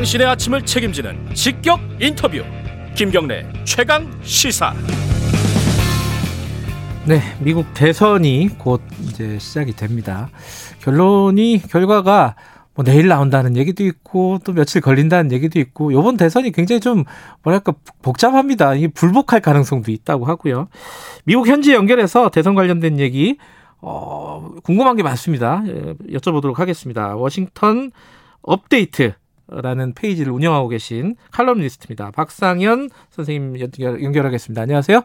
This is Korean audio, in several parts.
당신의 아침을 책임지는 직격 인터뷰 김경래 최강 시사 네, 미국 대선이 곧 이제 시작이 됩니다. 결론이 결과가 뭐 내일 나온다는 얘기도 있고 또 며칠 걸린다는 얘기도 있고 요번 대선이 굉장히 좀 뭐랄까 복잡합니다. 이게 불복할 가능성도 있다고 하고요. 미국 현지 연결해서 대선 관련된 얘기 어 궁금한 게 많습니다. 예, 여쭤보도록 하겠습니다. 워싱턴 오터레터라는 페이지를 운영하고 계신 칼럼니스트입니다. 박상현 선생님 연결, 하겠습니다 안녕하세요.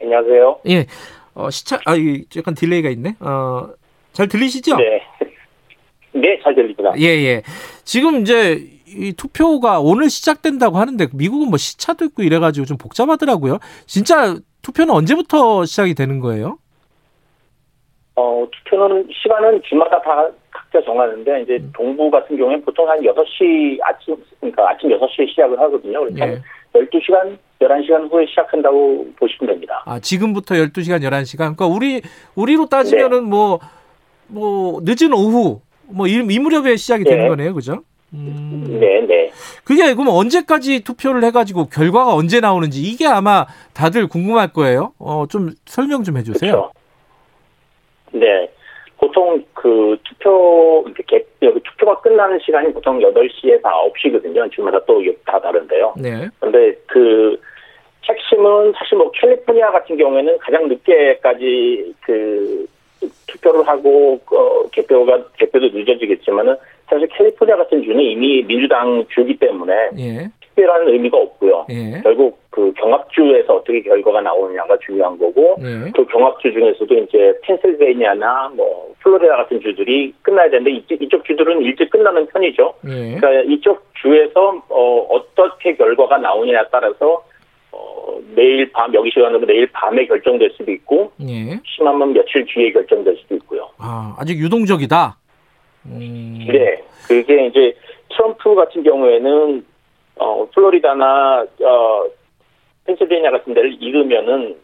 안녕하세요. 예. 어, 시차, 아, 약간 delay가 있네. 어, 잘 들리시죠? 네. 네, 잘 들립니다. 예, 예. 지금 이제 이 투표가 오늘 시작된다고 하는데 미국은 뭐 시차도 있고 이래가지고 좀 복잡하더라고요. 진짜 투표는 언제부터 시작이 되는 거예요? 어, 투표는 시간은 주마다 다 각자 정하는데 이제 음. 동부 같은 경우에는 보통 한 6시 아침 그러니까 아침 6시에 시작을 하거든요. 그러니까 예. 12시간 11시간 후에 시작한다고 보시면 됩니다. 아, 지금부터 12시간 11시간. 그러니까 우리 우리로 따지면은 뭐뭐 네. 뭐 늦은 오후 뭐 이, 이 무렵에 시작이 네. 되는 거네요. 그죠? 음. 네, 네. 그게 그럼 언제까지 투표를 해가지고 결과가 언제 나오는지 이게 아마 다들 궁금할 거예요. 어, 좀 설명 좀 해주세요. 그렇죠. 네. 보통 그 투표, 이렇게 투표가 끝나는 시간이 보통 8시에서 9시거든요. 지금마다 또 다 다른데요. 네. 근데 그 핵심은 사실 뭐 캘리포니아 같은 경우에는 가장 늦게까지 그 투표를 하고 어, 개표가 개표도 늦어지겠지만은 사실 캘리포니아 같은 주는 이미 민주당 주기 때문에 예. 특별한 의미가 없고요. 예. 결국 그 경합주에서 어떻게 결과가 나오느냐가 중요한 거고 예. 그 경합주 중에서도 이제 펜실베이니아나 뭐 플로리다 같은 주들이 끝나야 되는데 이쪽, 이쪽 주들은 일찍 끝나는 편이죠. 예. 그러니까 이쪽 주에서 어, 어떻게 결과가 나오느냐에 따라서 어, 내일 밤 여기 시간으로 내일 밤에 결정될 수도 있고 예. 심하면 며칠 뒤에 결정될 수도 있고요. 아 아직 유동적이다. 음... 네, 그게 이제 트럼프 같은 경우에는 어, 플로리다나 어, 펜실베니아 같은 데를 잃으면은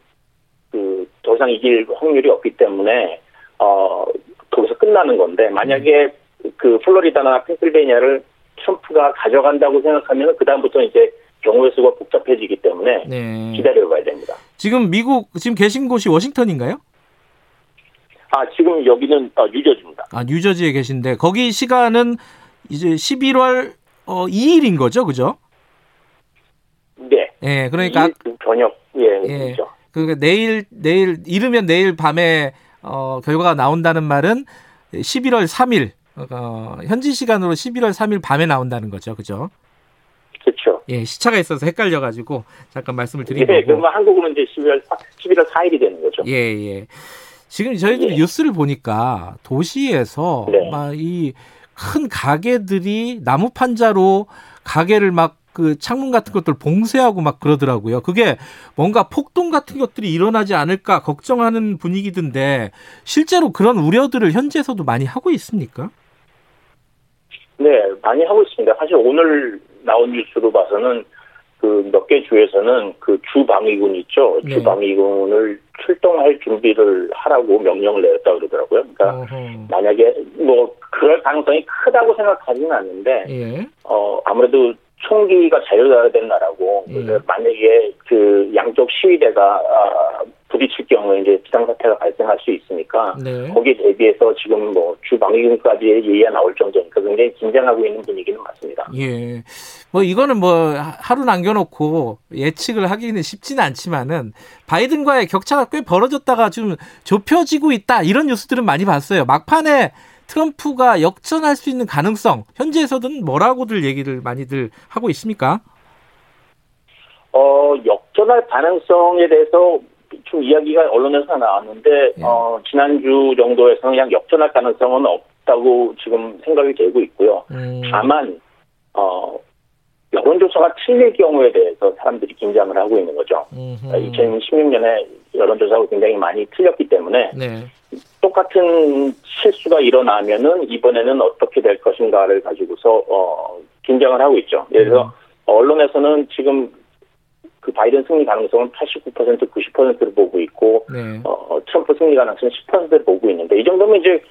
그 더 이상 이길 확률이 없기 때문에 어, 거기서 끝나는 건데 만약에 그 플로리다나 펜실베니아를 트럼프가 가져간다고 생각하면 그 다음부터 이제 경우의 수가 복잡해지기 때문에 네. 기다려봐야 됩니다. 지금 미국 지금 계신 곳이 워싱턴인가요? 아 지금 여기는 어, 뉴저지입니다. 아 뉴저지에 계신데 거기 시간은 이제 11월 어, 2일인 거죠, 그죠? 네. 예, 그러니까 저녁 예, 예. 그렇죠. 그러니까 내일 내일 이르면 내일 밤에 어, 결과가 나온다는 말은 11월 3일 어, 현지 시간으로 11월 3일 밤에 나온다는 거죠, 그죠? 그렇죠. 예, 시차가 있어서 헷갈려가지고 잠깐 말씀을 드린 네, 거고. 그러면 한국으로는 이제 12월 11월 4일이 되는 거죠. 예, 예. 지금 저희들이 예. 뉴스를 보니까 도시에서 네. 막이 큰 가게들이 나무 판자로 가게를 막 그 창문 같은 것들 봉쇄하고 막 그러더라고요. 그게 뭔가 폭동 같은 것들이 일어나지 않을까 걱정하는 분위기던데 실제로 그런 우려들을 현지에서도 많이 하고 있습니까? 네, 많이 하고 있습니다. 사실 오늘 나온 뉴스로 봐서는 그 몇 개 주에서는 그 주방위군 있죠. 네. 주방위군을 출동할 준비를 하라고 명령을 내렸다 그러더라고요. 그러니까 어허. 만약에 뭐 그럴 가능성이 크다고 생각하지는 않는데 예. 어 아무래도 총기가 자유화된 나라고 예. 만약에 그 양쪽 시위대가 아, 부딪힐 경우에 이제 비상사태가 발생할 수 있으니까 네. 거기에 대비해서 지금 뭐 주방위군까지 예의가 나올 정도니까 굉장히 긴장하고 있는 분위기는 맞습니다. 예. 뭐 이거는 뭐 하루 남겨놓고 예측을 하기는 쉽지는 않지만은 바이든과의 격차가 꽤 벌어졌다가 좀 좁혀지고 있다 이런 뉴스들은 많이 봤어요. 막판에 트럼프가 역전할 수 있는 가능성 현지에서는 뭐라고들 얘기를 많이들 하고 있습니까? 어 역전할 가능성에 대해서 좀 이야기가 언론에서 나왔는데 네. 어, 지난주 정도에서는 그냥 역전할 가능성은 없다고 지금 생각이 되고 있고요. 음. 다만 어, 여론조사가 틀릴 경우에 대해서 사람들이 긴장을 하고 있는 거죠. 음흠. 2016년에 여론조사가 굉장히 많이 틀렸기 때문에 네. 똑같은 실수가 일어나면은 이번에는 어떻게 될 것인가를 가지고서 어, 긴장을 하고 있죠. 예를 들어 음. 언론에서는 지금 그 바이든 승리 가능성은 89% 90%를 보고 있고 네. 어, 트럼프 승리 가능성은 10%를 보고 있는데 이 정도면 이제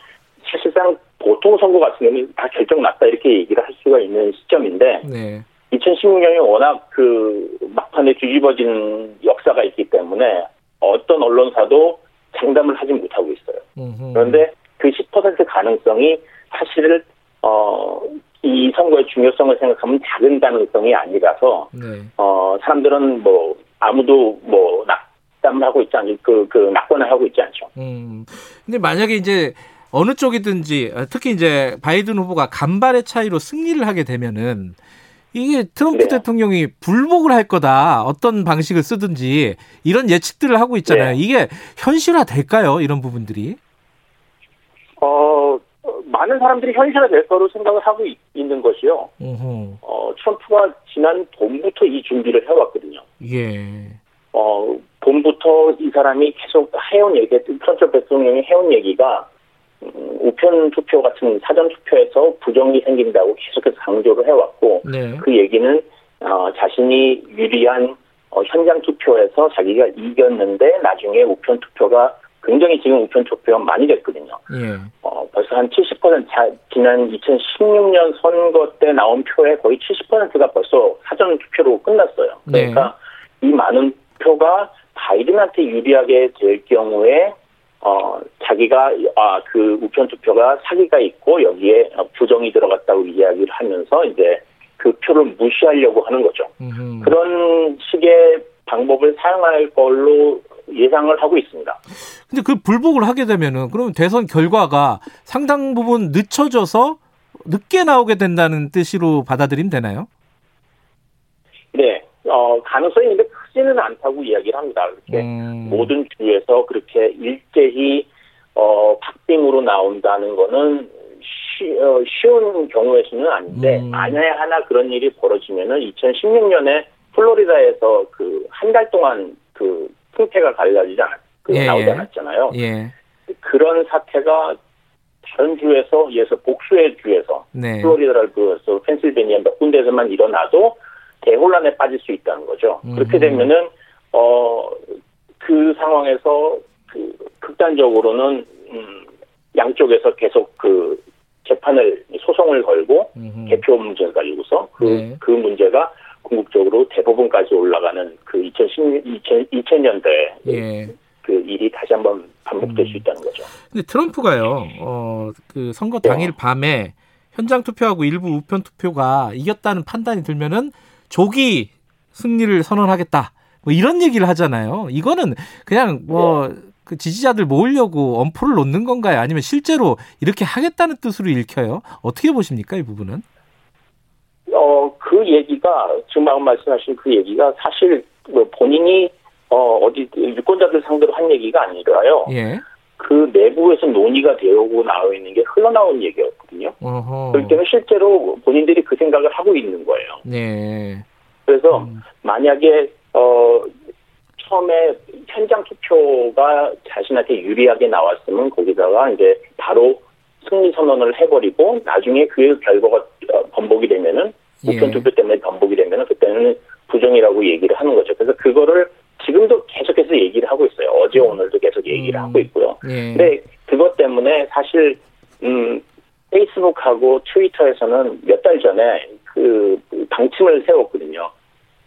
사실상 보통 선거 같은 경우는 다 결정 났다 이렇게 얘기를 할 수가 있는 시점인데 네. 2016년이 워낙 그 막판에 뒤집어진 역사가 있기 때문에 어떤 언론사도 장담을 하지 못하고 있어요. 음흠. 그런데 그 10% 가능성이 사실은 어, 이 선거의 중요성을 생각하면 작은 가능성이 아니라서 네. 어, 사람들은 뭐 아무도 뭐 낙담을 하고 있지 않죠. 그, 그 낙관을 하고 있지 않죠. 음. 근데 만약에 이제 어느 쪽이든지 특히 이제 바이든 후보가 간발의 차이로 승리를 하게 되면은 이게 트럼프 네. 대통령이 불복을 할 거다. 어떤 방식을 쓰든지 이런 예측들을 하고 있잖아요. 네. 이게 현실화 될까요? 이런 부분들이? 어, 많은 사람들이 현실화 될 거로 생각을 하고 있, 는 것이요. 으흠. 어, 트럼프가 지난 봄부터 이 준비를 해왔거든요. 예. 어, 봄부터 이 사람이 계속 해온 얘기, 트럼프 대통령이 해온 얘기가 음, 우편 투표 같은 사전 투표에서 부정이 생긴다고 계속해서 강조를 해왔고 네. 그 얘기는 어, 자신이 유리한 어, 현장 투표에서 자기가 이겼는데 나중에 우편 투표가 굉장히 지금 우편 투표가 많이 됐거든요. 예. 어, 벌써 한70% 자, 지난 2016년 선거 때 나온 표의 거의 70%가 벌써 사전 투표로 끝났어요. 네. 그러니까 네. 이 많은 표가 바이든한테 유리하게 될 경우에 어, 자기가, 아, 그 우편 투표가 사기가 있고 여기에 부정이 들어갔다고 이야기를 하면서 이제 그 표를 무시하려고 하는 거죠. 음흠. 그런 식의 방법을 사용할 걸로 예상을 하고 있습니다. 근데 그 불복을 하게 되면은 그러면 대선 결과가 상당 부분 늦춰져서 늦게 나오게 된다는 뜻으로 받아들이면 되나요? 네. 어, 가능성이 있는데 크지는 않다고 이야기를 합니다. 그렇게 음. 모든 주에서 그렇게 일제히 어, 박빙으로 나온다는 거는 쉬, 어, 쉬운 경우의 수는 아닌데 음. 만약에 하나 그런 일이 벌어지면은 2016년에 플로리다에서 그 한 달 동안 그 승패가 갈라지지 않았, 그 예, 나오지 예. 않았잖아요. 예. 그런 사태가 다른 주에서 예서 복수의 주에서 네. 플로리다라서 펜실베니아 몇 군데에서만 일어나도 대혼란에 빠질 수 있다는 거죠. 음. 그렇게 되면은 어 그 상황에서 그 극단적으로는 음 양쪽에서 계속 그 재판을 소송을 걸고 음흠. 개표 문제를 가지고서 그, 네. 그 문제가 궁극적으로 대법원까지 올라가는 그 2010, 2000, 2000년대 예. 그 일이 다시 한번 반복될 음. 수 있다는 거죠. 근데 트럼프가요, 어, 그 선거 당일 네. 밤에 현장 투표하고 일부 우편 투표가 이겼다는 판단이 들면은 조기 승리를 선언하겠다. 뭐 이런 얘기를 하잖아요. 이거는 그냥 뭐 네. 그 지지자들 모으려고 엄포를 놓는 건가요? 아니면 실제로 이렇게 하겠다는 뜻으로 읽혀요? 어떻게 보십니까, 이 부분은? 어, 그 얘기가, 지금 방금 말씀하신 그 얘기가 사실 뭐 본인이 어, 어디 유권자들 상대로 한 얘기가 아니라요. 예. 그 내부에서 논의가 되고 나와 있는 게 흘러나온 얘기였거든요. 어허. 그럴 때는 실제로 본인들이 그 생각을 하고 있는 거예요. 네. 그래서 음. 만약에 어 처음에 현장 투표가 자신한테 유리하게 나왔으면 거기다가 이제 바로 승리 선언을 해버리고 나중에 그 결과가 어, 번복이 되면은 우편 예. 투표 때문에 번복이 되면은 그때는 부정이라고 얘기를 하는 거죠. 그래서 그거를 지금도 계속해서 얘기를 하고 있어요. 어제 음. 오늘도 계속 얘기를 음. 하고 있고요. 예. 근데 그것 때문에 사실 음 페이스북하고 트위터에서는 몇 달 전에 그 방침을 세웠거든요.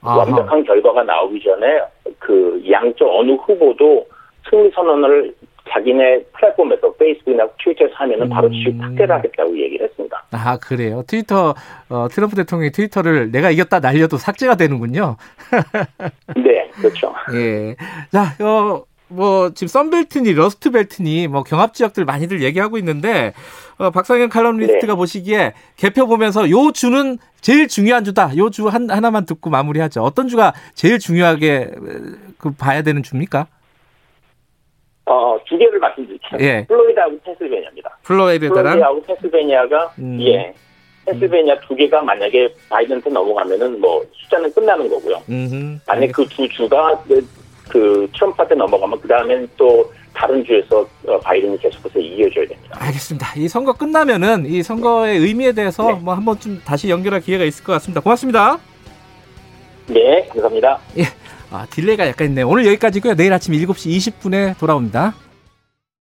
아하. 완벽한 결과가 나오기 전에 그 양쪽 어느 후보도 승리 선언을 자기네 플랫폼에서 페이스북이나 트위터에서 하면은 바로 음. 지금 삭제를 하겠다고 얘기를 했습니다. 아 그래요? 트위터 어, 트럼프 대통령이 트위터를 내가 이겼다 날려도 삭제가 되는군요. 네, 그렇죠. 예, 자, 어, 뭐 지금 썬벨트니 러스트벨트니 뭐 경합 지역들 많이들 얘기하고 있는데 어, 박상현 칼럼니스트가 네. 보시기에 개표 보면서 요 주는 제일 중요한 주다. 요 주 하나만 듣고 마무리하죠. 어떤 주가 제일 중요하게 그 봐야 되는 주입니까? 어, 두 개를 말씀드릴게요. 예. 플로리다하고 펜실베니아입니다. 플로리다랑 플로리다하고 펜실베니아가 음. 예. 펜실베니아 두 개가 만약에 바이든한테 넘어가면은 뭐 숫자는 끝나는 거고요. 음흠. 만약 그두 주가 그, 그 트럼프한테 넘어가면 그 다음엔 또 다른 주에서 어, 바이든이 계속해서 이겨줘야 됩니다. 알겠습니다. 이 선거 끝나면은 이 선거의 의미에 대해서 네. 뭐 한번 좀 다시 연결할 기회가 있을 것 같습니다. 고맙습니다. 네, 감사합니다. 예. 아, delay가 약간 있네요. 오늘 여기까지고요. 내일 아침 7시 20분에 돌아옵니다.